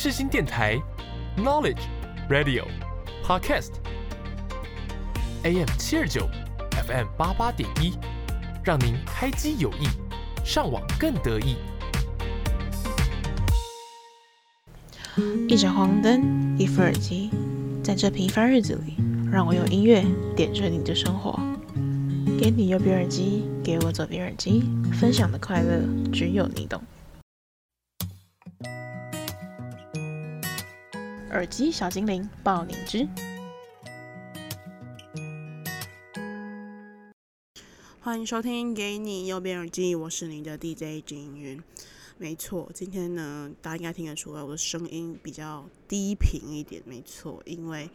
世新电台，Knowledge Radio Podcast AM 七二九，FM 八八点一，让您开机有益，上网更得意。一盏黄灯，一副耳机，在这平凡日子里，让我用音乐点缀你的生活。给你右边耳机，给我左边耳机，分享的快乐只有你懂。耳机小精灵爆你知，欢迎收听《给你右边耳机》，我是你的 DJ 金云。没错，今天呢，大家应该听得出来，我的声音比较低频一点。没错，因为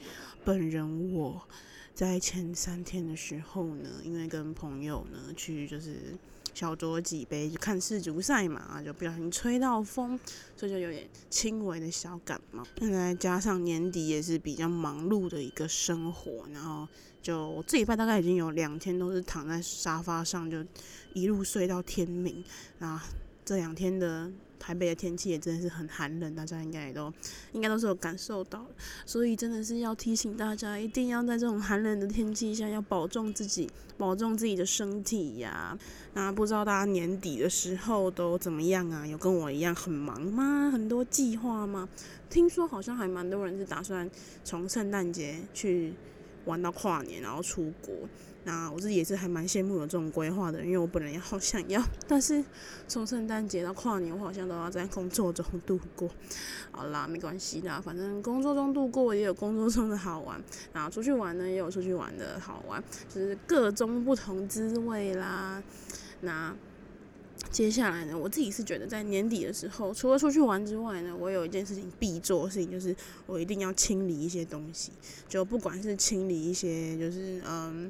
本人我在前三天的时候呢，因为跟朋友呢去就是。小酌几杯就看世足赛嘛，就不小心吹到风，所以就有点轻微的小感冒。现在加上年底也是比较忙碌的一个生活，然后就我这礼拜大概已经有两天都是躺在沙发上，就一路睡到天明。那，这两天的。台北的天气也真的是很寒冷，大家应该也都应该都是有感受到，所以真的是要提醒大家，一定要在这种寒冷的天气下要保重自己，保重自己的身体呀、那不知道大家年底的时候都怎么样啊？有跟我一样很忙吗？很多计划吗？听说好像还蛮多人是打算从圣诞节去玩到跨年，然后出国。那我自己也是还蛮羡慕有这种规划的，因为我本人也好想要，但是从圣诞节到跨年，我好像都要在工作中度过。好啦，没关系啦，反正工作中度过也有工作中的好玩，然后出去玩呢也有出去玩的好玩，就是各种不同滋味啦。那接下来呢，我自己是觉得在年底的时候，除了出去玩之外呢，我有一件事情必做的事情，就是我一定要清理一些东西，就不管是清理一些，就是嗯。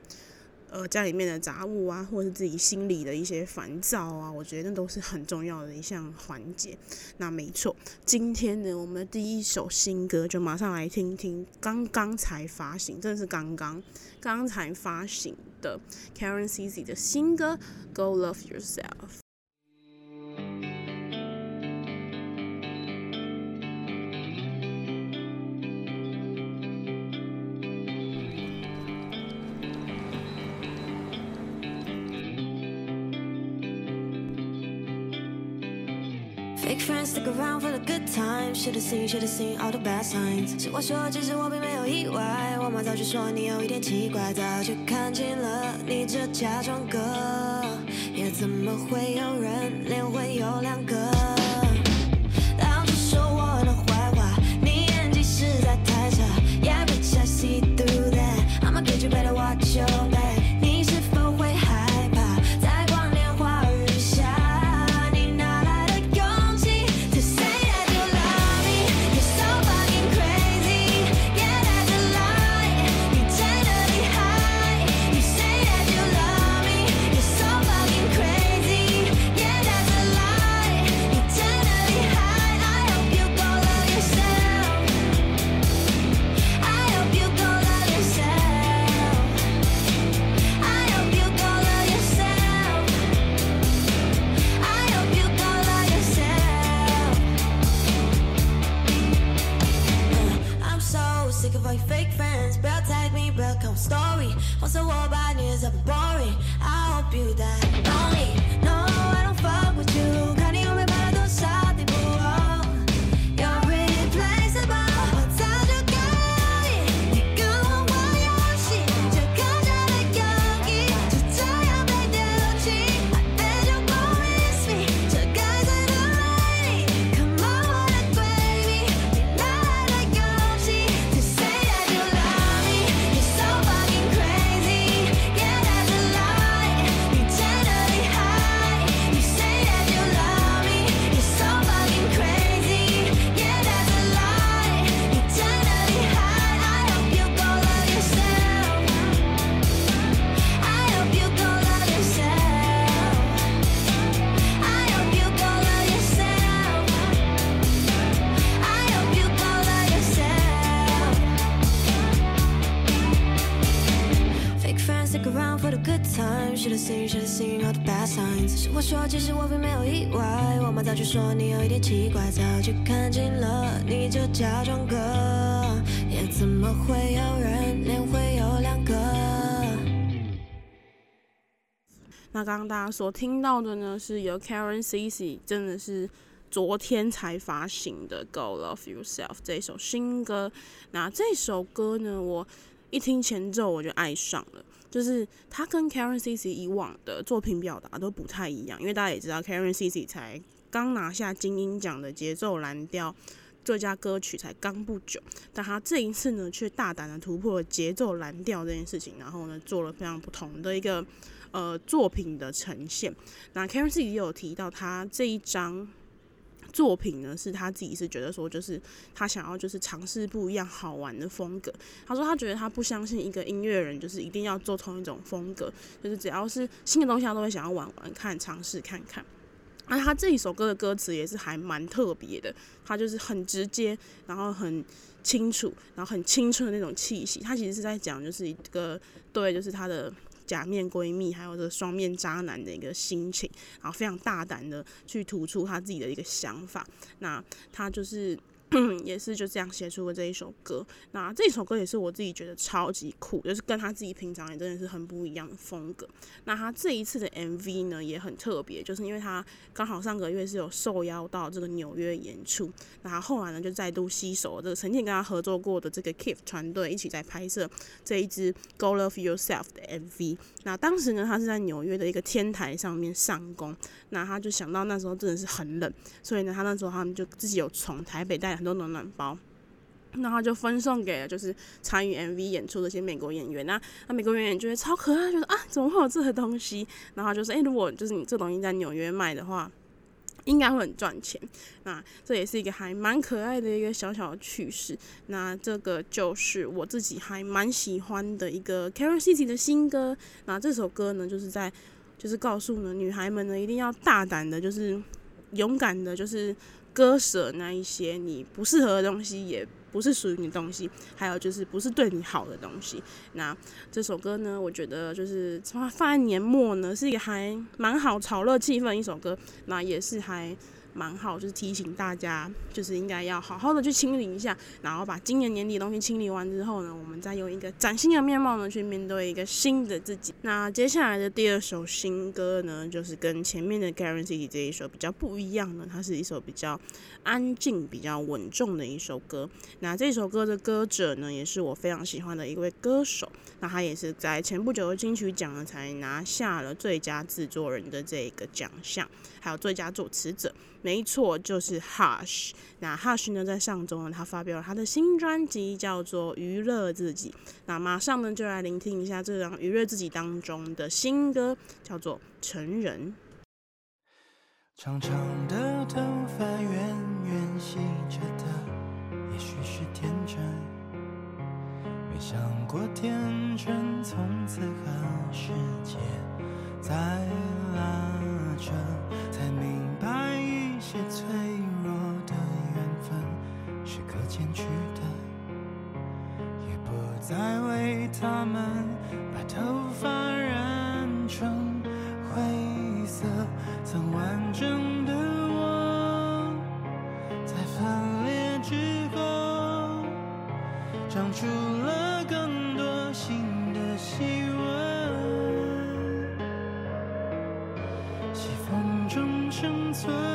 呃，家里面的杂物啊，或者是自己心里的一些烦躁啊，我觉得那都是很重要的一项环节。那没错，今天呢，我们的第一首新歌就马上来听听，刚刚才发行，真的是刚刚刚才发行的 Karencici 的新歌《Go Love Yourself》。Go round for the good times, should've seen, should've seen all the bad signs。实话说，其实我并没有意外，我妈早就说你有一点奇怪，早就看清了你这假装哥，也怎么会有人脸会有两个？大家所听到的呢，是由 Karen CC 真的是昨天才发行的《Go Love Yourself》这首新歌。那这首歌呢，我一听前奏我就爱上了。就是他跟 Karen CC 以往的作品表达都不太一样，因为大家也知道 Karen CC 才刚拿下金音奖的节奏蓝调最佳歌曲才刚不久，但他这一次呢，却大胆的突破了节奏蓝调这件事情，然后呢，做了非常不同的一个呃作品的呈现。那 Karen CC 也有提到他这一张。作品呢，是他自己是觉得说，就是他想要就是尝试不一样好玩的风格。他说他觉得他不相信一个音乐人就是一定要做同一种风格，就是只要是新的东西，他都会想要玩玩看，尝试看看。那他这一首歌的歌词也是还蛮特别的，他就是很直接，然后很清楚，然后很青春的那种气息。他其实是在讲就是一个对，就是他的。假面闺蜜，还有这双面渣男的一个心情，然后非常大胆的去突出他自己的一个想法。那他就是。也是就这样写出了这一首歌。那这首歌也是我自己觉得超级酷，就是跟他自己平常也真的是很不一样的风格。那他这一次的 MV 呢也很特别，就是因为他刚好上个月是有受邀到这个纽约演出，那他后来呢就再度携手这个曾经跟他合作过的这个 Kith 团队一起在拍摄这一支 Go Love Yourself 的 MV。那当时呢他是在纽约的一个天台上面上工，那他就想到那时候真的是很冷，所以呢他那时候他们就自己有从台北带。很多暖暖包，然后就分送给了就是参与 MV 演出的一些美国演员。那那美国演员觉得超可爱，觉得啊怎么会有这个东西？然后就是，诶，如果就是你这东西在纽约卖的话，应该会很赚钱。那这也是一个还蛮可爱的一个小小的趣事。那这个就是我自己还蛮喜欢的一个 Karen CC 的新歌。那这首歌呢，就是在就是告诉呢女孩们呢一定要大胆的，就是勇敢的，就是。割舍那一些你不适合的东西，也不是属于你的东西，还有就是不是对你好的东西。那这首歌呢，我觉得就是放在年末呢，是一个还蛮好炒热气氛一首歌。那也是还。蛮好，就是提醒大家，就是应该要好好的去清理一下，然后把今年年底的东西清理完之后呢，我们再用一个崭新的面貌呢去面对一个新的自己。那接下来的第二首新歌呢，就是跟前面的 Karen CC 这一首比较不一样的，它是一首比较安静、比较稳重的一首歌。那这首歌的歌者呢，也是我非常喜欢的一位歌手。那他也是在前不久的金曲奖呢，才拿下了最佳制作人的这个奖项，还有最佳作词者。没错，就是 Hush。那 Hush 呢，在上周呢，他发表了他的新专辑，叫做《娱乐自己》。那马上呢，就来聆听一下这张《娱乐自己》当中的新歌，叫做《成人》。长长的头发，圆圆细着的，也许是天真。没想过天真，从此和世界在拉扯，才明白。些脆弱的缘分是可坚持的，也不再为他们把头发染成灰色。曾完整的我，在分裂之后，长出了更多新的细纹，细缝中生存。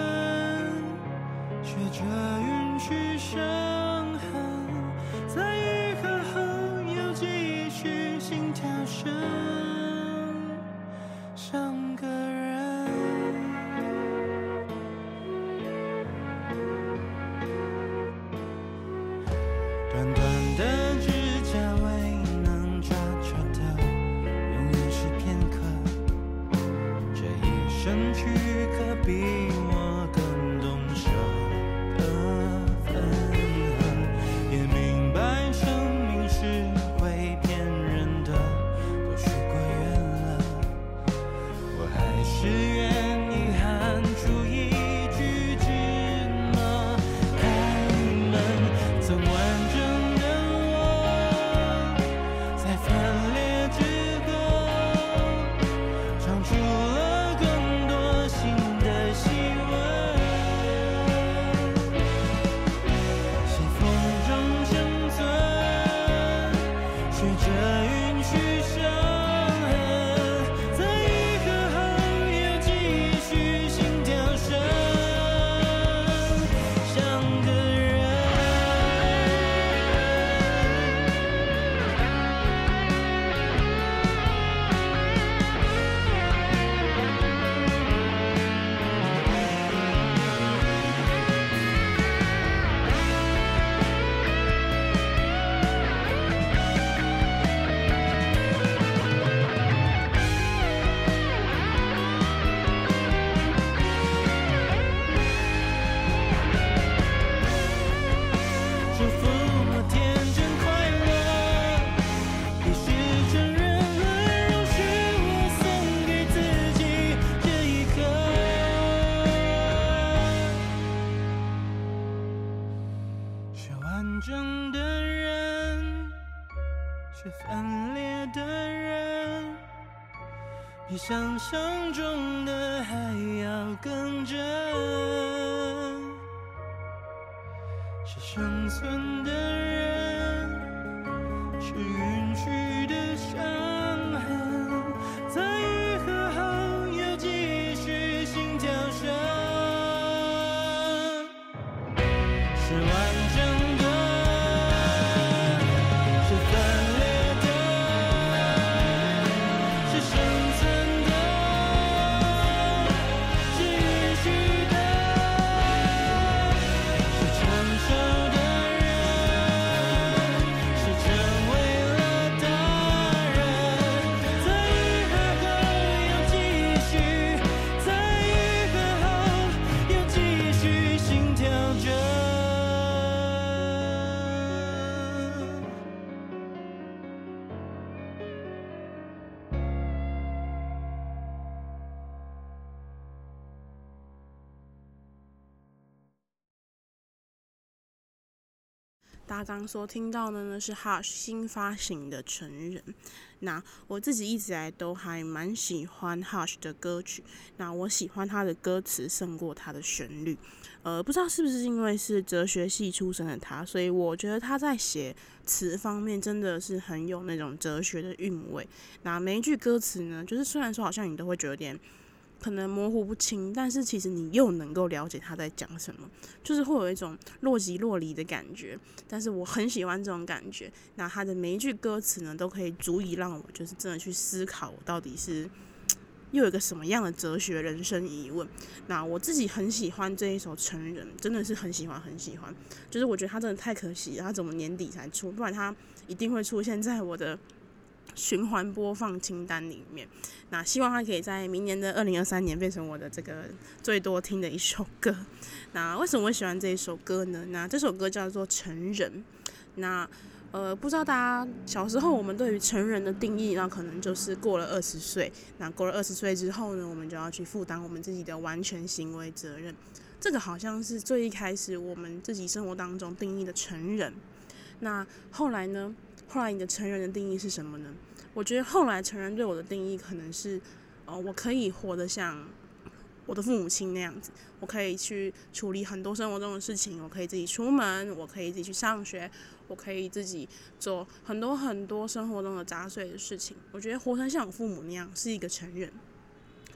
想象中的还要更真。是生存的大家刚刚所听到的呢是 Hush 新发行的《成人》。那我自己一直来都还蛮喜欢 Hush 的歌曲。那我喜欢他的歌词胜过他的旋律。呃，不知道是不是因为是哲学系出身的他，所以我觉得他在写词方面真的是很有那种哲学的韵味。那每一句歌词呢，就是虽然说好像你都会觉得有点。可能模糊不清，但是其实你又能够了解他在讲什么，就是会有一种若即若离的感觉。但是我很喜欢这种感觉。那他的每一句歌词呢，都可以足以让我就是真的去思考，到底是又有一个什么样的哲学人生疑问。那我自己很喜欢这一首《成人》，真的是很喜欢很喜欢。就是我觉得他真的太可惜，他怎么年底才出？不然他一定会出现在我的。循环播放清单里面，那希望它可以在明年的二零二三年变成我的这个最多听的一首歌。那为什么会喜欢这一首歌呢？那这首歌叫做《成人》。那呃，不知道大家小时候我们对于成人的定义，那可能就是过了二十岁。那过了二十岁之后呢，我们就要去负担我们自己的完全行为责任。这个好像是最一开始我们自己生活当中定义的成人。那后来呢？后来你的成人的定义是什么呢？我觉得后来成人对我的定义可能是，呃，我可以活得像我的父母亲那样子，我可以去处理很多生活中的事情，我可以自己出门，我可以自己去上学，我可以自己做很多很多生活中的杂碎的事情。我觉得活成像我父母那样是一个成人。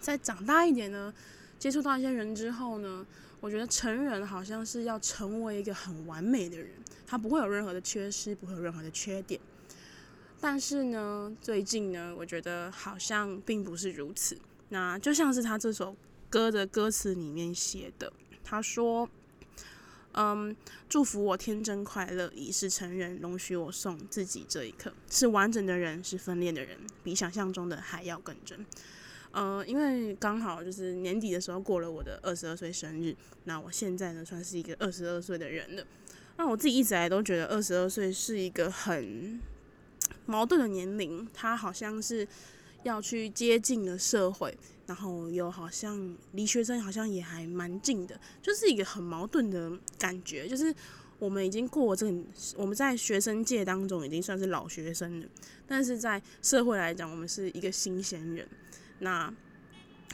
再长大一点呢，接触到一些人之后呢，我觉得成人好像是要成为一个很完美的人，他不会有任何的缺失，不会有任何的缺点。但是呢，最近呢，我觉得好像并不是如此。那就像是他这首歌的歌词里面写的，他说：“嗯，祝福我天真快乐，已是成人，容许我送自己这一刻，是完整的人，是分裂的人，比想象中的还要更真。”嗯，因为刚好就是年底的时候过了我的二十二岁生日，那我现在呢算是一个二十二岁的人了。那我自己一直来都觉得二十二岁是一个很矛盾的年龄，他好像是要去接近了社会，然后又好像离学生好像也还蛮近的，就是一个很矛盾的感觉。就是我们已经过了这，我们在学生界当中已经算是老学生了，但是在社会来讲，我们是一个新鲜人。那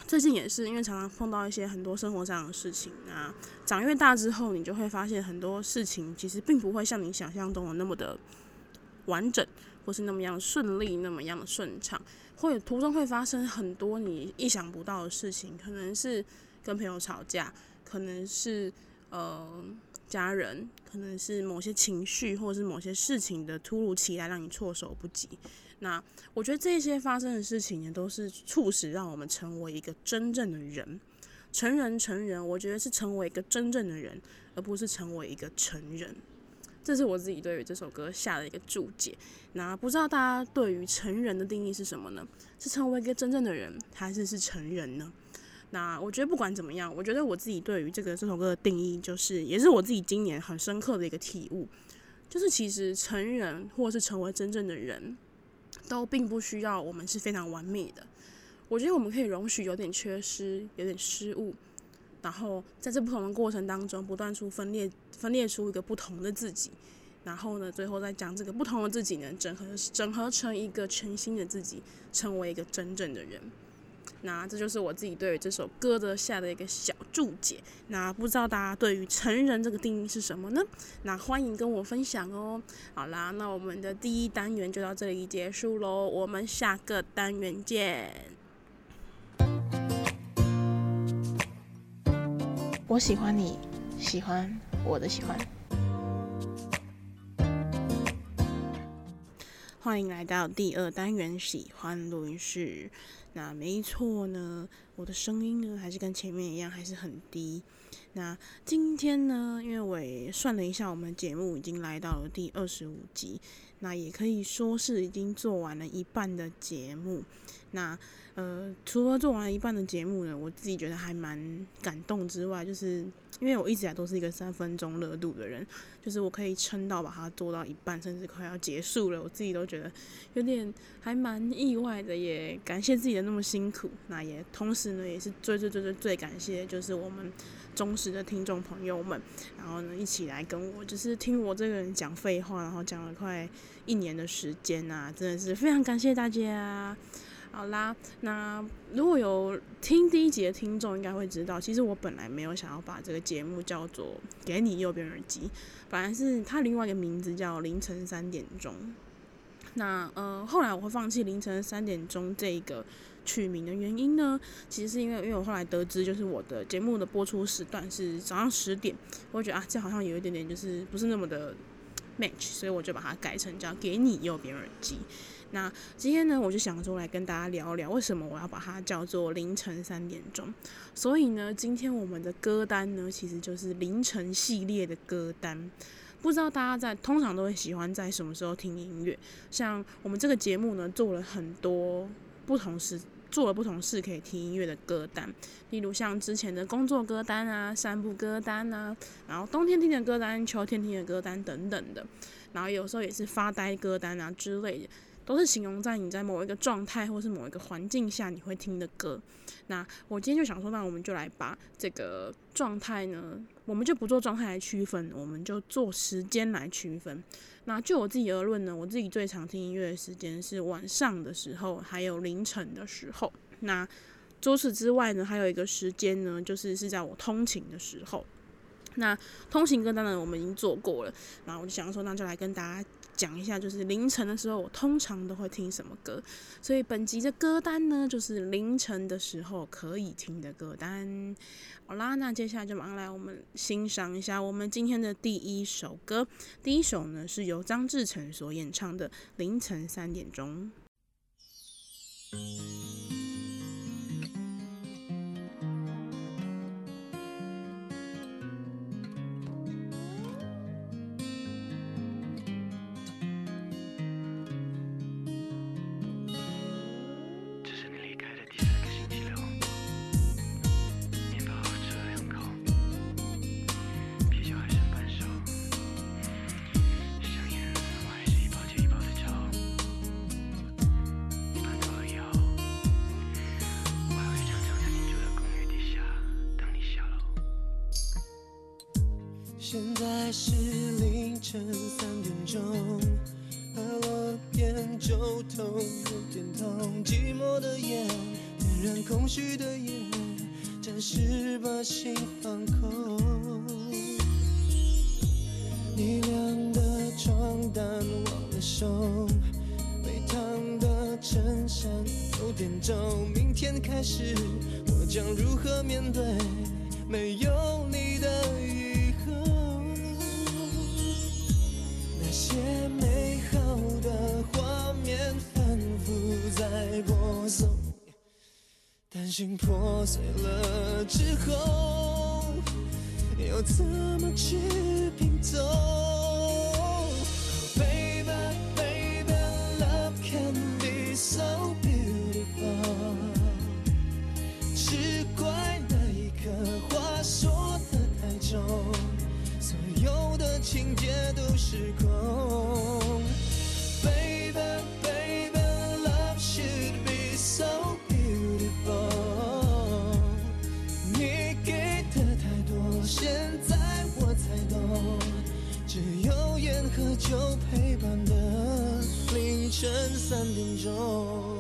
最近也是因为常常碰到一些很多生活上的事情啊，长越大之后，你就会发现很多事情其实并不会像你想象中的那么的完整。不是那么样顺利，那么样的顺畅，会途中会发生很多你意想不到的事情，可能是跟朋友吵架，可能是呃家人，可能是某些情绪，或者是某些事情的突如其来让你措手不及。那我觉得这些发生的事情也，都是促使让我们成为一个真正的人，成人成人，我觉得是成为一个真正的人，而不是成为一个成人。这是我自己对于这首歌下的一个注解。那不知道大家对于成人的定义是什么呢？是成为一个真正的人，还是是成人呢？那我觉得不管怎么样，我觉得我自己对于这个这首歌的定义，就是也是我自己今年很深刻的一个体悟，就是其实成人或是成为真正的人，都并不需要我们是非常完美的。我觉得我们可以容许有点缺失，有点失误。然后在这不同的过程当中，不断出分裂，分裂出一个不同的自己。然后呢，最后再将这个不同的自己呢，整合整合成一个全新的自己，成为一个真正的人。那这就是我自己对于这首歌的下的一个小注解。那不知道大家对于成人这个定义是什么呢？那欢迎跟我分享哦。好啦，那我们的第一单元就到这里结束喽，我们下个单元见。我喜欢你，喜欢我的喜欢。欢迎来到第二单元喜欢录音室。那没错呢，我的声音呢还是跟前面一样，还是很低。那今天呢，因为我也算了一下，我们节目已经来到了第二十五集，那也可以说是已经做完了一半的节目。那呃，除了做完一半的节目呢，我自己觉得还蛮感动之外，就是。因为我一直来都是一个三分钟热度的人，就是我可以撑到把它做到一半，甚至快要结束了，我自己都觉得有点还蛮意外的，也感谢自己的那么辛苦。那也同时呢，也是最最最最最感谢，就是我们忠实的听众朋友们，然后呢一起来跟我，就是听我这个人讲废话，然后讲了快一年的时间啊，真的是非常感谢大家。好啦，那如果有听第一集的听众，应该会知道，其实我本来没有想要把这个节目叫做“给你右边耳机”，本来是它另外一个名字叫“凌晨三点钟”。那呃，后来我会放弃“凌晨三点钟”这个取名的原因呢，其实是因为因为我后来得知，就是我的节目的播出时段是早上十点，我觉得啊，这好像有一点点就是不是那么的 match，所以我就把它改成叫“给你右边耳机”。那今天呢，我就想说来跟大家聊聊，为什么我要把它叫做凌晨三点钟。所以呢，今天我们的歌单呢，其实就是凌晨系列的歌单。不知道大家在通常都会喜欢在什么时候听音乐？像我们这个节目呢，做了很多不同时，做了不同事可以听音乐的歌单。例如像之前的工作歌单啊、散步歌单啊，然后冬天听的歌单、秋天听的歌单等等的。然后有时候也是发呆歌单啊之类的。都是形容在你在某一个状态或是某一个环境下你会听的歌。那我今天就想说，那我们就来把这个状态呢，我们就不做状态来区分，我们就做时间来区分。那就我自己而论呢，我自己最常听音乐的时间是晚上的时候，还有凌晨的时候。那除此之外呢，还有一个时间呢，就是是在我通勤的时候。那通勤歌单呢，我们已经做过了。然后我就想说，那就来跟大家。讲一下，就是凌晨的时候，我通常都会听什么歌。所以本集的歌单呢，就是凌晨的时候可以听的歌单。好啦，那接下来就马上来我们欣赏一下我们今天的第一首歌。第一首呢，是由张智成所演唱的《凌晨三点钟》。现在是凌晨三点钟，喝了点酒头有点痛，寂寞的夜点燃空虚的夜，暂时把心放空。你晾的床单忘了收，被烫的衬衫有点皱，明天开始我将如何面对没有怎么去拼凑？有陪伴的凌晨三点钟。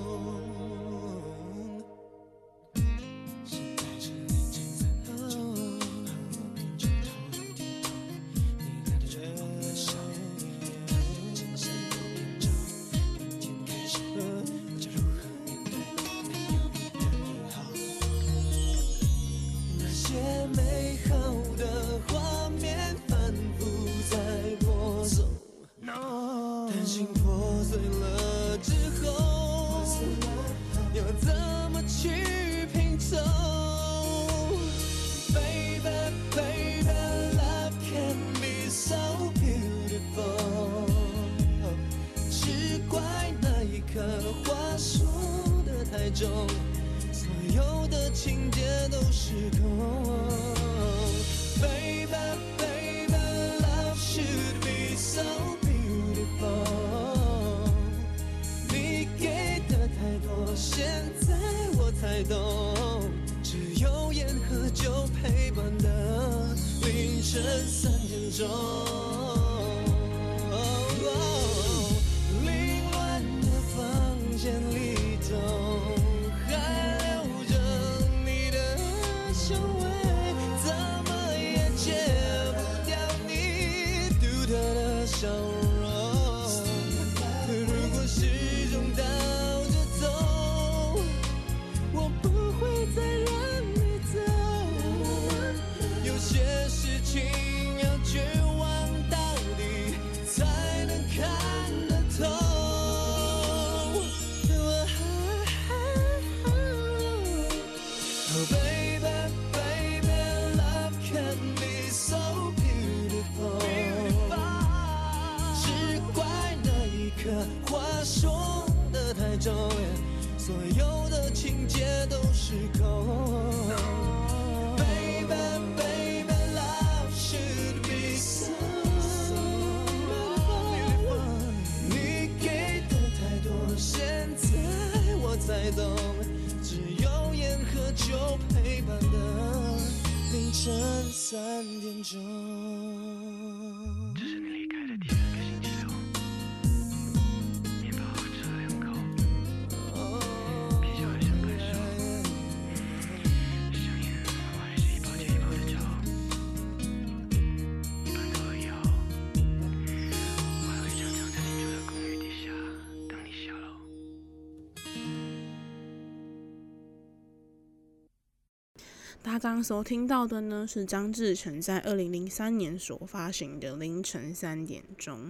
刚刚所听到的呢，是张志成在二零零三年所发行的《凌晨三点钟》。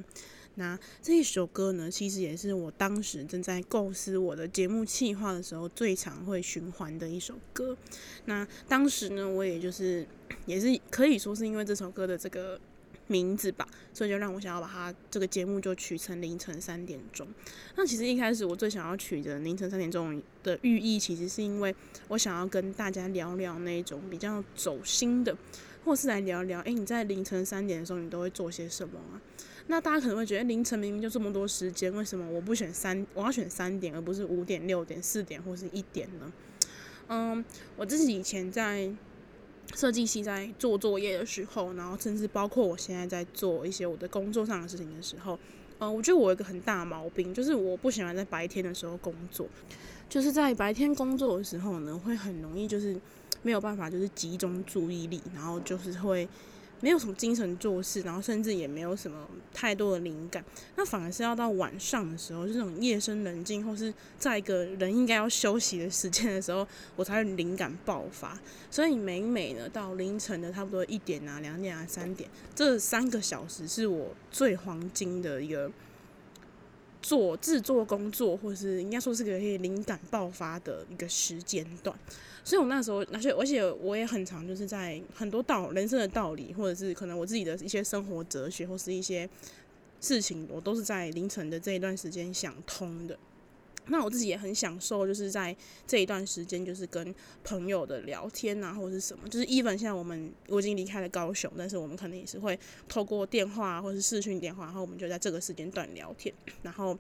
那这一首歌呢，其实也是我当时正在构思我的节目企划的时候，最常会循环的一首歌。那当时呢，我也就是也是可以说是因为这首歌的这个。名字吧，所以就让我想要把它这个节目就取成凌晨三点钟。那其实一开始我最想要取的凌晨三点钟的寓意，其实是因为我想要跟大家聊聊那种比较走心的，或是来聊聊，诶，你在凌晨三点的时候你都会做些什么啊？那大家可能会觉得凌晨明明就这么多时间，为什么我不选三，我要选三点而不是五点、六点、四点或是一点呢？嗯，我自己以前在。设计系在做作业的时候，然后甚至包括我现在在做一些我的工作上的事情的时候，嗯，我觉得我有一个很大毛病，就是我不喜欢在白天的时候工作，就是在白天工作的时候呢，会很容易就是没有办法就是集中注意力，然后就是会。没有什么精神做事，然后甚至也没有什么太多的灵感，那反而是要到晚上的时候，这种夜深人静，或是在一个人应该要休息的时间的时候，我才会灵感爆发。所以每每呢，到凌晨的差不多一点啊、两点啊、三点，这三个小时是我最黄金的一个做制作工作，或是应该说是个可以灵感爆发的一个时间段。所以，我那时候，而且，而且，我也很常就是在很多道人生的道理，或者是可能我自己的一些生活哲学，或是一些事情，我都是在凌晨的这一段时间想通的。那我自己也很享受，就是在这一段时间，就是跟朋友的聊天啊，或者是什么，就是 even 现在我们我已经离开了高雄，但是我们可能也是会透过电话或是视讯电话，然后我们就在这个时间段聊天，然后。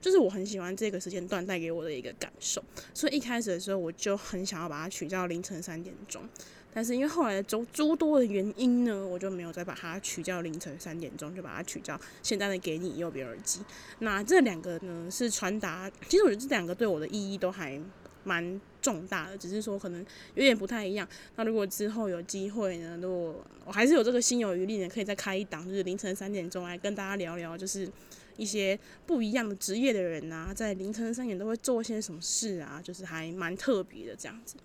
就是我很喜欢这个时间段带给我的一个感受，所以一开始的时候我就很想要把它取叫凌晨三点钟。但是因为后来的诸诸多的原因呢，我就没有再把它取叫凌晨三点钟，就把它取叫现在的给你右边耳机。那这两个呢是传达，其实我觉得这两个对我的意义都还蛮重大的，只是说可能有点不太一样。那如果之后有机会呢，如果我还是有这个心有余力呢，可以再开一档，就是凌晨三点钟来跟大家聊聊，就是一些不一样的职业的人啊，在凌晨三点都会做些什么事啊，就是还蛮特别的这样子。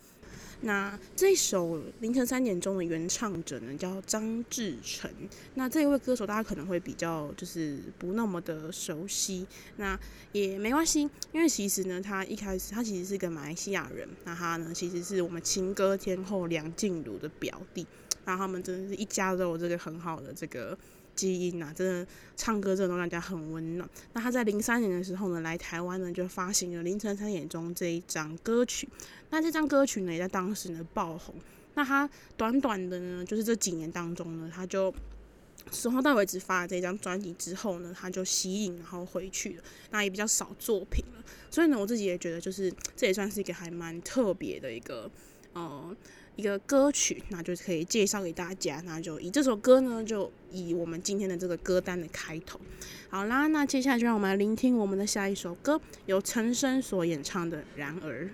那这首凌晨三点钟的原唱者呢，叫张志成。那这一位歌手大家可能会比较就是不那么的熟悉，那也没关系，因为其实呢，他一开始他其实是个马来西亚人，那他呢其实是我们情歌天后梁静茹的表弟，那他们真的是一家都有这个很好的这个。基因啊，真的唱歌真的让大家很温暖。那他在零三年的时候呢，来台湾呢就发行了《凌晨三点钟》这一张歌曲。那这张歌曲呢也在当时呢爆红。那他短短的呢，就是这几年当中呢，他就从头到尾只发了这张专辑之后呢，他就息影然后回去了。那也比较少作品了。所以呢，我自己也觉得，就是这也算是一个还蛮特别的一个，呃。一个歌曲，那就可以介绍给大家。那就以这首歌呢，就以我们今天的这个歌单的开头。好啦，那接下来就让我们来聆听我们的下一首歌，由陈升所演唱的《然而》。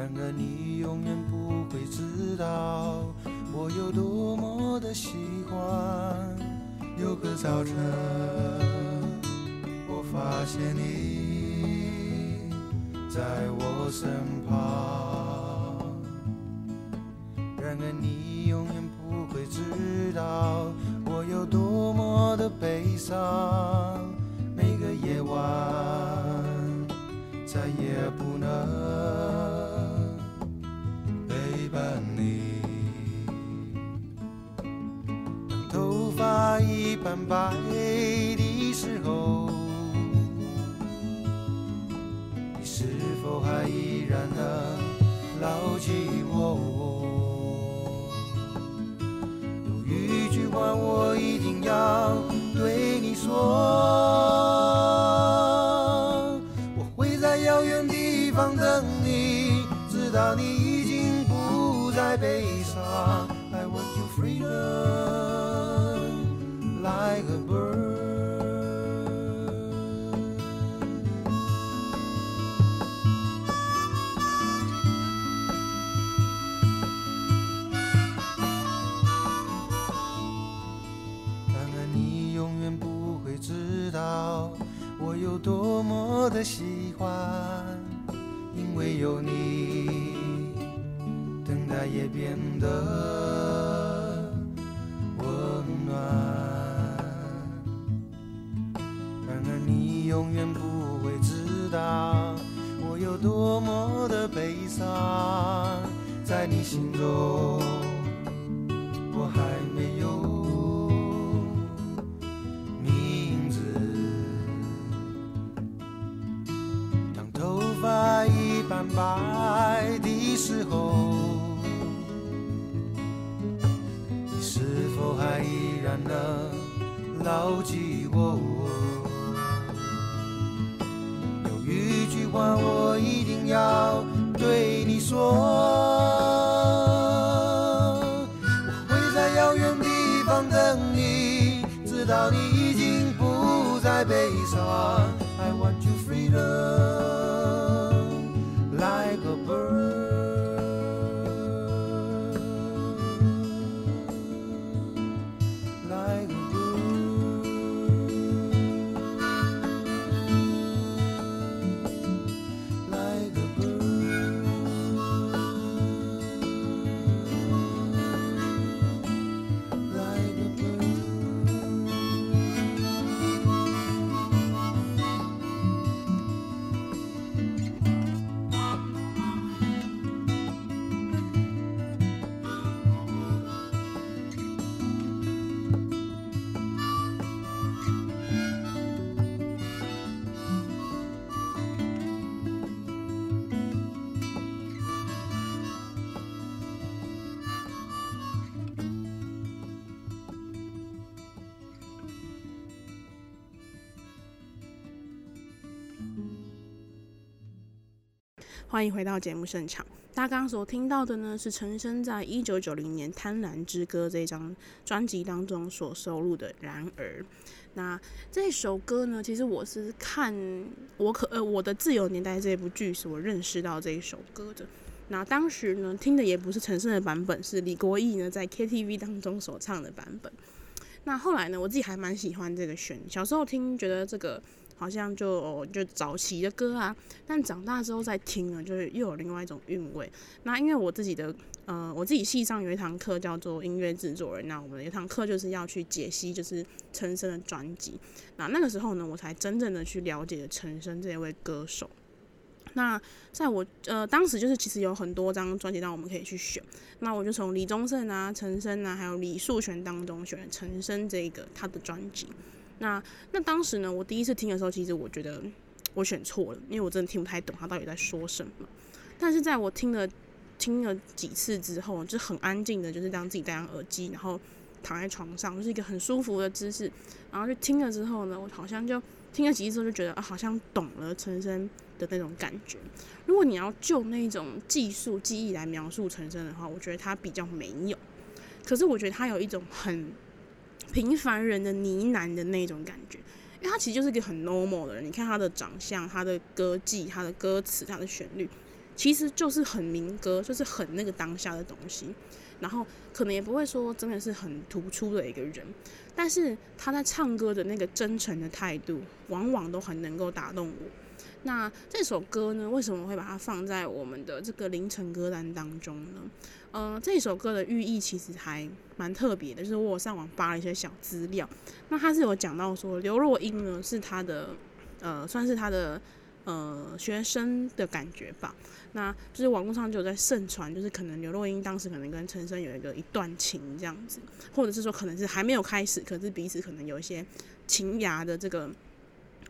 然而你永远不会知道我有多么的喜欢。有个早晨，我发现你在我身旁。然而你永远不会知道我有多么的悲伤。一半然能牢记我？有一句话我一定要对你说，欢迎回到节目现场。大家刚刚所听到的呢，是陈升在一九九零年《贪婪之歌》这张专辑当中所收录的《然而》。那这首歌呢，其实我是看我可呃我的自由年代这部剧所认识到这一首歌的。那当时呢，听的也不是陈升的版本，是李国毅呢在 KTV 当中所唱的版本。那后来呢，我自己还蛮喜欢这个旋律，小时候听觉得这个。好像就、哦、就早期的歌啊，但长大之后再听呢，就是又有另外一种韵味。那因为我自己的呃，我自己系上有一堂课叫做音乐制作人，那我们有一堂课就是要去解析就是陈升的专辑。那那个时候呢，我才真正的去了解陈升这位歌手。那在我呃当时就是其实有很多张专辑让我们可以去选，那我就从李宗盛啊、陈升啊，还有李树泉当中选了陈升这个他的专辑。那那当时呢，我第一次听的时候，其实我觉得我选错了，因为我真的听不太懂他到底在说什么。但是在我听了听了几次之后，就很安静的，就是让自己戴上耳机，然后躺在床上，就是一个很舒服的姿势，然后就听了之后呢，我好像就听了几次之后就觉得啊，好像懂了陈昇的那种感觉。如果你要就那种技术技艺来描述陈昇的话，我觉得他比较没有。可是我觉得他有一种很。平凡人的呢喃的那种感觉，因为他其实就是一个很 normal 的人。你看他的长相、他的歌技、他的歌词、他的旋律，其实就是很民歌，就是很那个当下的东西。然后可能也不会说真的是很突出的一个人，但是他在唱歌的那个真诚的态度，往往都很能够打动我。那这首歌呢，为什么会把它放在我们的这个凌晨歌单当中呢？呃，这首歌的寓意其实还蛮特别的，就是我上网扒了一些小资料。那他是有讲到说，刘若英呢是他的，呃，算是他的呃学生的感觉吧。那就是网络上就有在盛传，就是可能刘若英当时可能跟陈升有一个一段情这样子，或者是说可能是还没有开始，可是彼此可能有一些情芽的这个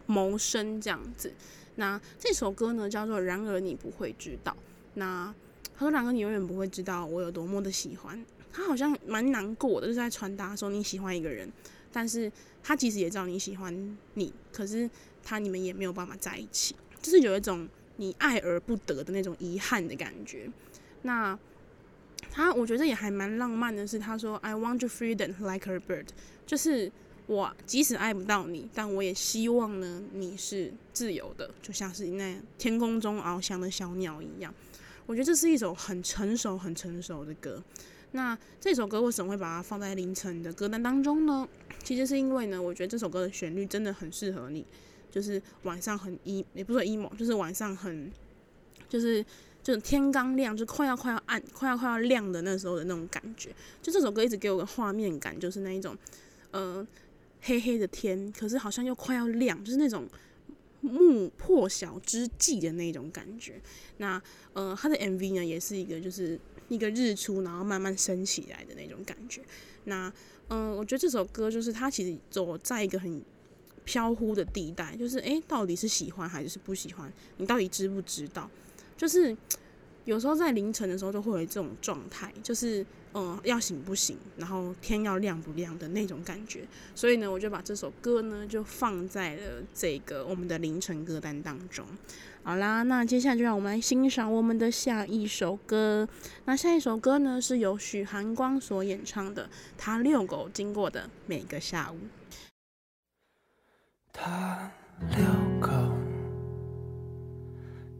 谋生这样子。那这首歌呢叫做《然而你不会知道》。那他说：“两个你永远不会知道我有多么的喜欢他，好像蛮难过的，就是在传达说你喜欢一个人，但是他其实也知道你喜欢你，可是他你们也没有办法在一起，就是有一种你爱而不得的那种遗憾的感觉。那他我觉得也还蛮浪漫的，是他说 ‘I want your freedom like a bird’，就是我即使爱不到你，但我也希望呢你是自由的，就像是那天空中翱翔的小鸟一样。”我觉得这是一首很成熟、很成熟的歌。那这首歌为什么会把它放在凌晨的歌单当中呢？其实是因为呢，我觉得这首歌的旋律真的很适合你，就是晚上很 emo，也不是 emo，就是晚上很，就是就是天刚亮，就快要快要暗、快要快要亮的那时候的那种感觉。就这首歌一直给我个画面感，就是那一种，呃，黑黑的天，可是好像又快要亮，就是那种。目破晓之际的那种感觉，那呃，他的 MV 呢，也是一个就是一个日出，然后慢慢升起来的那种感觉。那嗯、我觉得这首歌就是他其实走在一个很飘忽的地带，就是诶，到底是喜欢还是不喜欢？你到底知不知道？就是有时候在凌晨的时候就会有这种状态，就是。嗯，要醒不醒，然后天要亮不亮的那种感觉，所以呢，我就把这首歌呢就放在了这个我们的凌晨歌单当中。好啦，那接下来就让我们来欣赏我们的下一首歌。那下一首歌呢是由许寒光所演唱的《他遛狗经过的每个下午》。他遛狗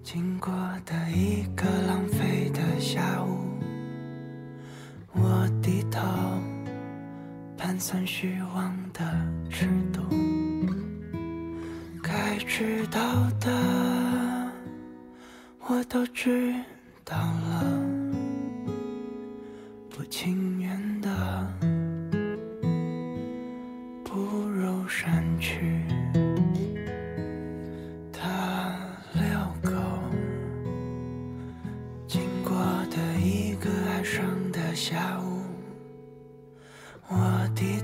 经过的一个浪费的下午。我低头盘算虚妄的尺度，该知道的我都知道了，不情愿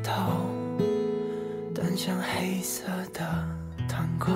头，端向黑色的糖块，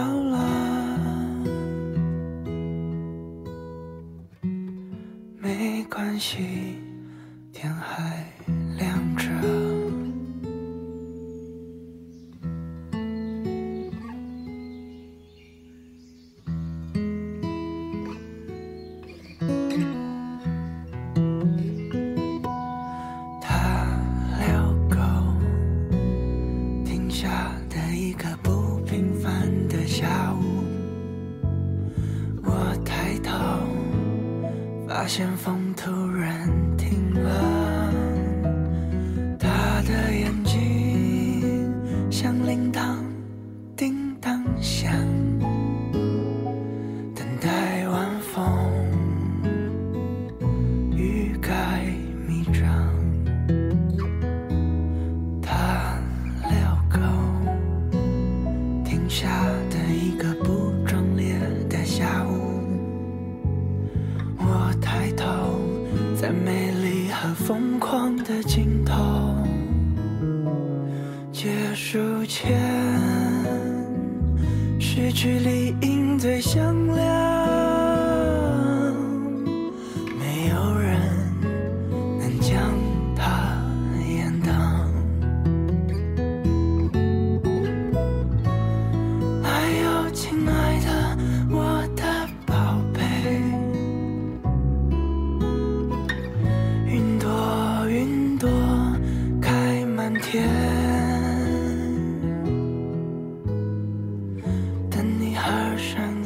到了？没关系，天还你合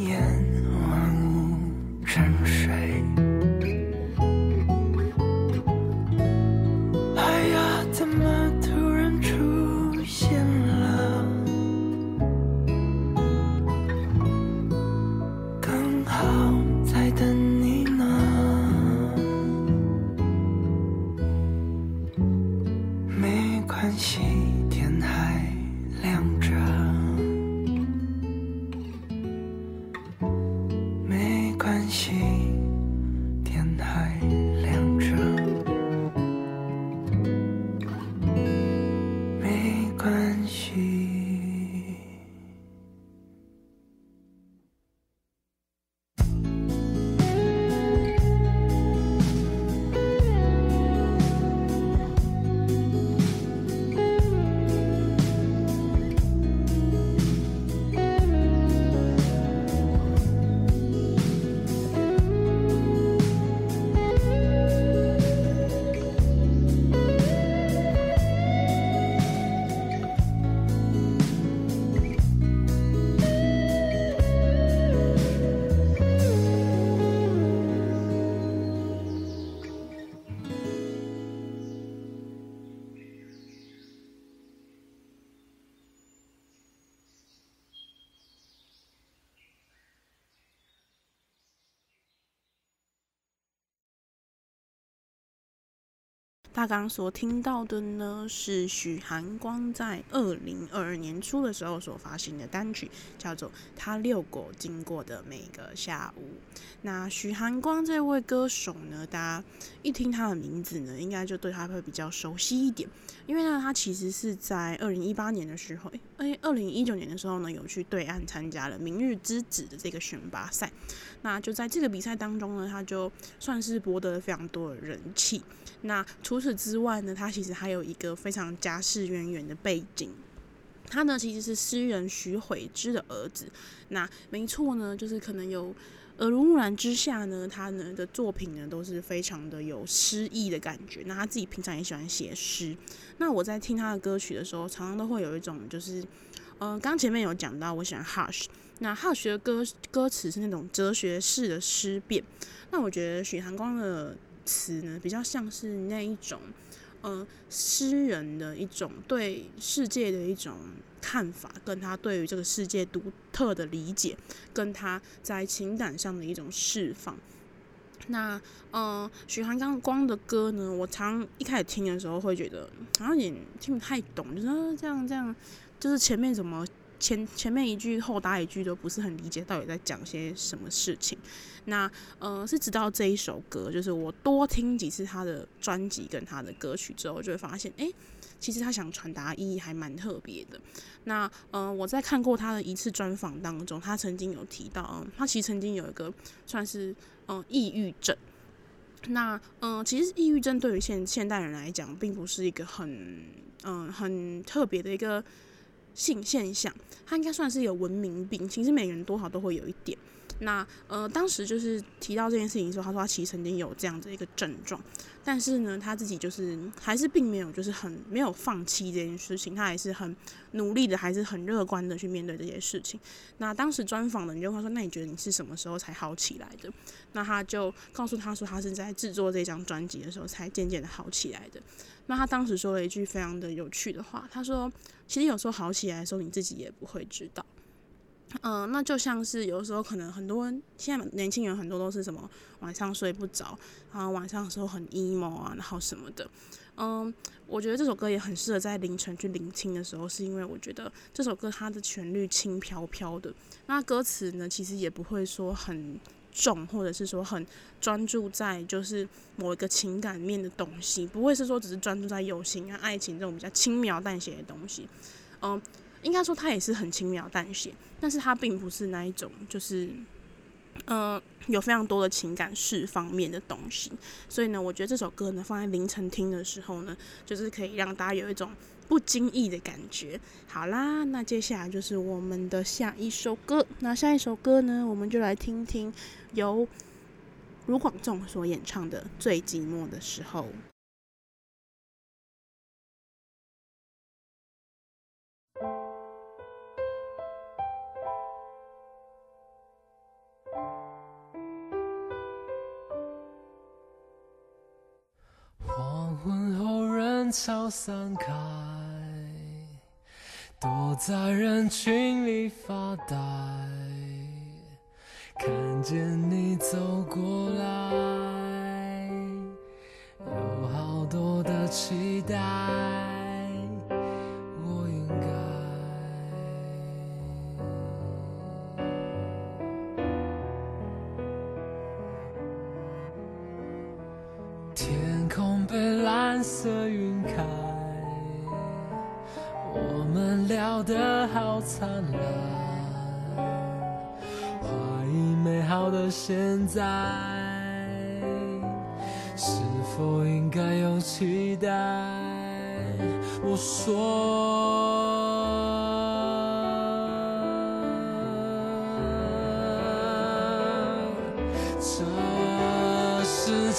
他刚刚所听到的呢，是许寒光在二零二二年初的时候所发行的单曲，叫做《他遛狗经过的每个下午》。那许寒光这位歌手呢，大家一听他的名字呢，应该就对他会比较熟悉一点，因为呢，他其实是在二零一八年的时候，诶，二零一九年的时候呢，有去对岸参加了《明日之子》的这个选拔赛。那就在这个比赛当中呢，他就算是博得了非常多的人气。那除此之外呢，他其实还有一个非常家世渊源的背景。他呢其实是诗人徐悔之的儿子。那没错呢，就是可能有耳濡目染之下呢，他呢的作品呢都是非常的有诗意的感觉。那他自己平常也喜欢写诗。那我在听他的歌曲的时候，常常都会有一种就是，嗯、刚前面有讲到，我喜欢 Hush。那 Hush 的歌歌词是那种哲学式的诗变。那我觉得许寒光的词呢，比较像是那一种，呃诗人的一种对世界的一种看法，跟他对于这个世界独特的理解，跟他在情感上的一种释放。那呃，许寒刚光的歌呢，我常一开始听的时候会觉得好像也听不太懂，就是这样这样，就是前面怎么前前面一句后搭一句都不是很理解到底在讲些什么事情。那呃，是直到这一首歌，就是我多听几次他的专辑跟他的歌曲之后，就会发现，哎、其实他想传达意义还蛮特别的。那呃，我在看过他的一次专访当中，他曾经有提到，嗯、他其实曾经有一个算是嗯、抑郁症。那嗯、其实抑郁症对于现现代人来讲，并不是一个很嗯、很特别的一个性现象，他应该算是有文明病。其实每个人多少都会有一点。那呃，当时就是提到这件事情的时候，他说他其实曾经有这样的一个症状，但是呢，他自己就是还是并没有就是很没有放弃这件事情，他还是很努力的，还是很乐观的去面对这些事情。那当时专访的人就会说：“那你觉得你是什么时候才好起来的？”那他就告诉他说：“他是在制作这张专辑的时候才渐渐的好起来的。”那他当时说了一句非常的有趣的话，他说：“其实有时候好起来的时候，你自己也不会知道。”嗯、那就像是有的时候可能很多现在年轻人很多都是什么晚上睡不着，然后晚上的时候很 emo 啊，然后什么的。嗯，我觉得这首歌也很适合在凌晨去聆听的时候，是因为我觉得这首歌它的旋律轻飘飘的，那歌词呢其实也不会说很重，或者是说很专注在就是某一个情感面的东西，不会是说只是专注在友情啊、爱情这种比较轻描淡写的东西。嗯。应该说他也是很轻描淡写，但是他并不是那一种，就是，呃，有非常多的情感释放面的东西。所以呢，我觉得这首歌呢，放在凌晨听的时候呢，就是可以让大家有一种不经意的感觉。好啦，那接下来就是我们的下一首歌。那下一首歌呢，我们就来听听由卢广仲所演唱的《最寂寞的时候》。悄散开，躲在人群里发呆，看见你走过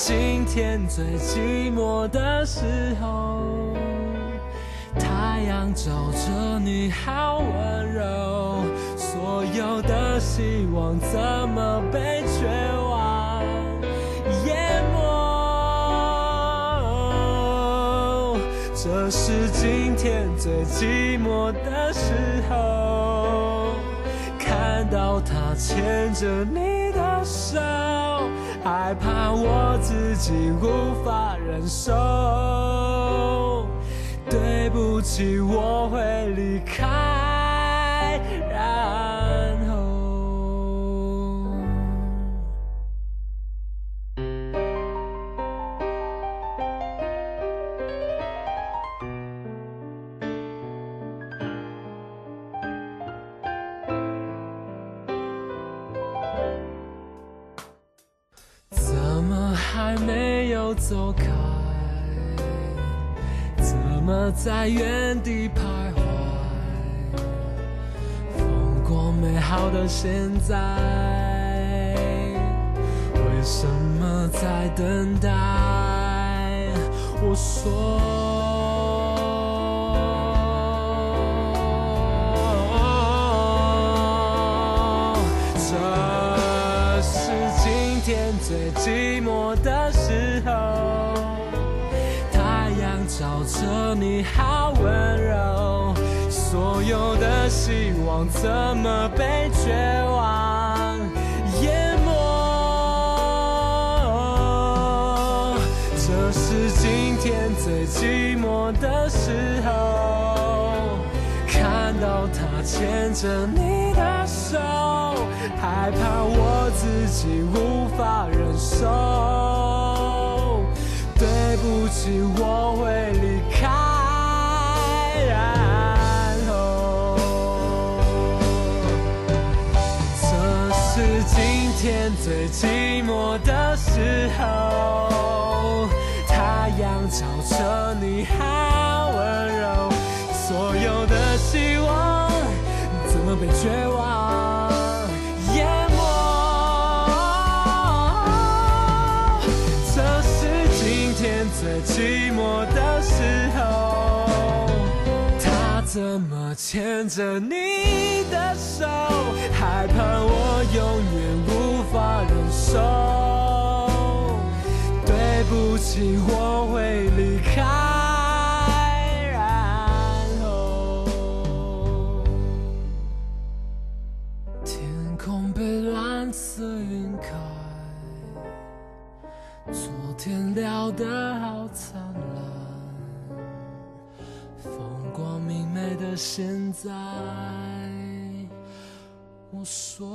今天最寂寞的时候，太阳照着你好温柔，所有的希望怎么被绝望淹没？这是今天最寂寞的时候，看到他牵着你的手。害怕我自己无法忍受，对不起，我会离走开，怎么在原地徘徊？放过美好的现在，为什么在等待？我说。这是今天最寂寞的时候，太阳照着你好温柔，所有的希望怎么被绝望淹没？这是今天最寂寞的时候，看到他牵着你的手，害怕我自己无法忍受。不起，我会离开，然后这是今天最寂寞的时候，太阳照着你好温柔，所有的希望怎么被绝望？牵着你的手，害怕我永远无法忍受。对不起，我在，我说。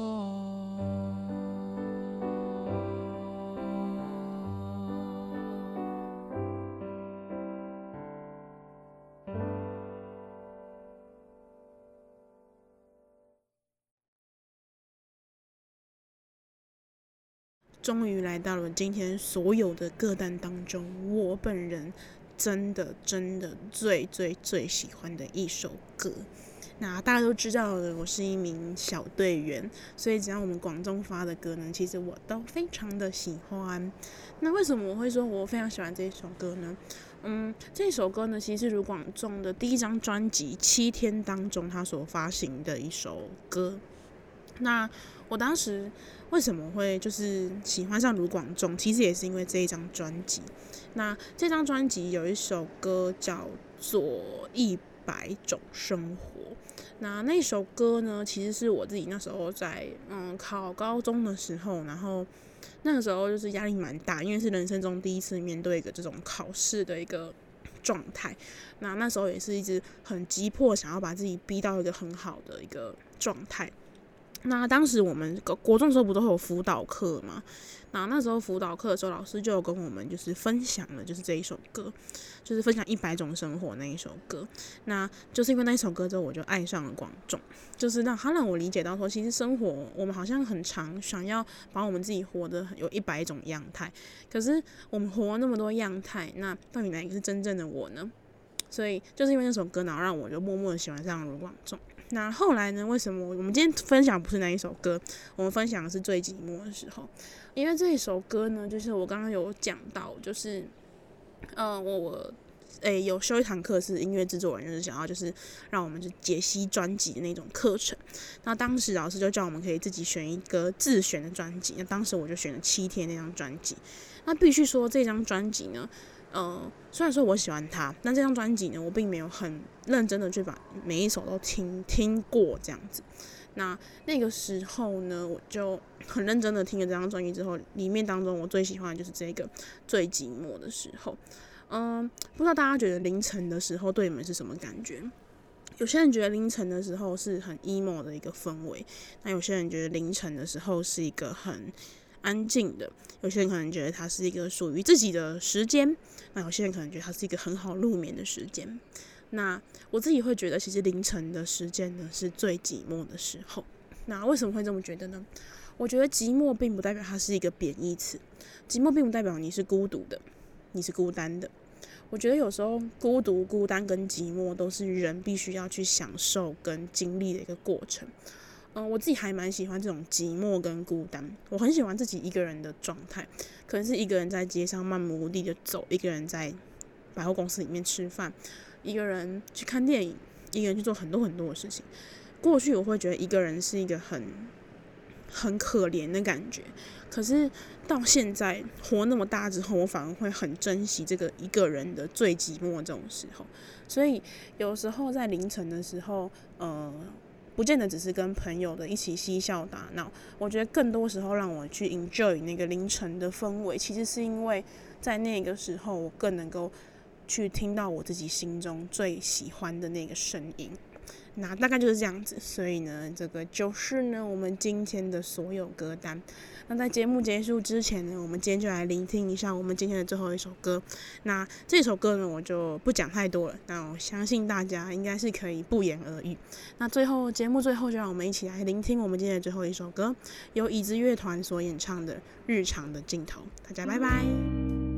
终于来到了今天所有的歌单当中，我本人真的真的最最最喜欢的一首歌。那大家都知道的，我是一名小队员，所以只要我们广众发的歌呢，其实我都非常的喜欢。那为什么我会说我非常喜欢这一首歌呢？嗯，这首歌呢，其实是卢广仲的第一张专辑《七天》当中他所发行的一首歌。那我当时为什么会就是喜欢上卢广仲？其实也是因为这一张专辑。那这张专辑有一首歌叫做《一百种生活》。那那首歌呢，其实是我自己那时候在嗯考高中的时候，然后那个时候就是压力蛮大，因为是人生中第一次面对一个这种考试的一个状态。那那时候也是一直很急迫，想要把自己逼到一个很好的一个状态。那当时我们国中的时候不都有辅导课吗？那那时候辅导课的时候，老师就有跟我们就是分享了，就是这一首歌，就是分享一百种生活那一首歌。那就是因为那一首歌之后，我就爱上了广仲，就是让他让我理解到说，其实生活我们好像很常想要把我们自己活得有一百种样态，可是我们活那么多样态，那到底哪一个是真正的我呢？所以就是因为那首歌，然后让我就默默的喜欢上卢广仲。那后来呢？为什么我们今天分享不是那一首歌？我们分享的是最寂寞的时候，因为这一首歌呢，就是我刚刚有讲到，就是，呃，我我诶有修一堂课是音乐制作人，就是想要就是让我们就解析专辑的那种课程。那当时老师就叫我们可以自己选一个自选的专辑，那当时我就选了《七天》那张专辑。那必须说这张专辑呢。嗯，虽然说我喜欢他，但这张专辑呢，我并没有很认真的去把每一首都听听过这样子。那那个时候呢，我就很认真的听了这张专辑之后，里面当中我最喜欢的就是这个最寂寞的时候。嗯，不知道大家觉得凌晨的时候对你们是什么感觉？有些人觉得凌晨的时候是很 emo 的一个氛围，那有些人觉得凌晨的时候是一个很安静的，有些人可能觉得它是一个属于自己的时间，那有些人可能觉得它是一个很好入眠的时间。那我自己会觉得，其实凌晨的时间呢是最寂寞的时候。那为什么会这么觉得呢？我觉得寂寞并不代表它是一个贬义词，寂寞并不代表你是孤独的，你是孤单的。我觉得有时候孤独、孤单跟寂寞都是人必须要去享受跟经历的一个过程。嗯，我自己还蛮喜欢这种寂寞跟孤单。我很喜欢自己一个人的状态，可能是一个人在街上漫无目的的走，一个人在百货公司里面吃饭，一个人去看电影，一个人去做很多很多的事情。过去我会觉得一个人是一个很很可怜的感觉。可是到现在活那么大之后，我反而会很珍惜这个一个人的最寂寞这种时候。所以有时候在凌晨的时候，呃，不见得只是跟朋友的一起嬉笑打闹。我觉得更多时候让我去 enjoy 那个凌晨的氛围，其实是因为在那个时候，我更能够去听到我自己心中最喜欢的那个声音。那大概就是这样子，所以呢，这个就是呢我们今天的所有歌单。那在节目结束之前呢，我们今天就来聆听一下我们今天的最后一首歌。那这首歌呢，我就不讲太多了。那我相信大家应该是可以不言而喻。那最后节目最后，就让我们一起来聆听我们今天的最后一首歌，由椅子乐团所演唱的《日常的镜头》。大家拜拜。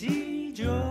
See you.